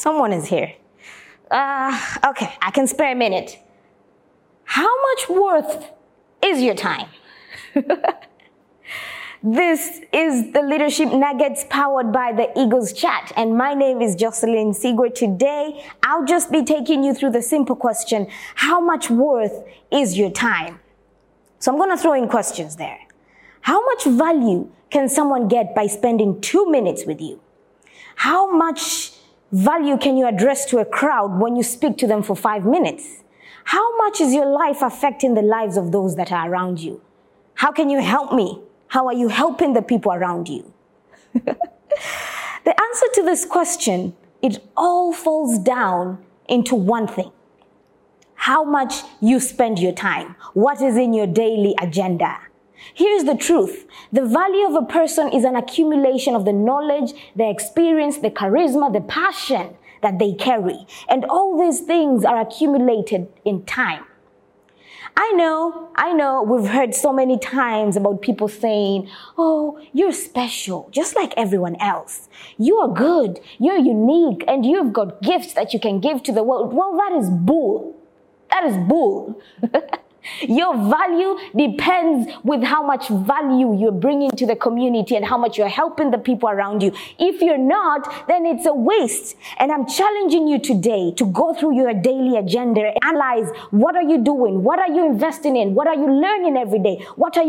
someone is here. Uh, okay, I can spare a minute. How much worth is your time? This is the Leadership Nuggets powered by the Eagles Chat. And my name is Jocelyn Sigwer. Today, I'll just be taking you through the simple question How much worth is your time? So I'm going to throw in questions there. How much value can someone get by spending two minutes with you? How much value can you address to a crowd when you speak to them for five minutes? How much is your life affecting the lives of those that are around you? How can you help me? How are you helping the people around you? the answer to this question, it all falls down into one thing. How much you spend your time. What is in your daily agenda? Here's the truth. The value of a person is an accumulation of the knowledge, the experience, the charisma, the passion that they carry. And all these things are accumulated in time. I know, I know, we've heard so many times about people saying, Oh, you're special, just like everyone else. You are good, you're unique, and you've got gifts that you can give to the world. Well, that is bull. That is bull. Your value depends with how much value you're bringing to the community and how much you're helping the people around you. If you're not, then it's a waste. And I'm challenging you today to go through your daily agenda, analyze what are you doing? What are you investing in? What are you learning every day? What are you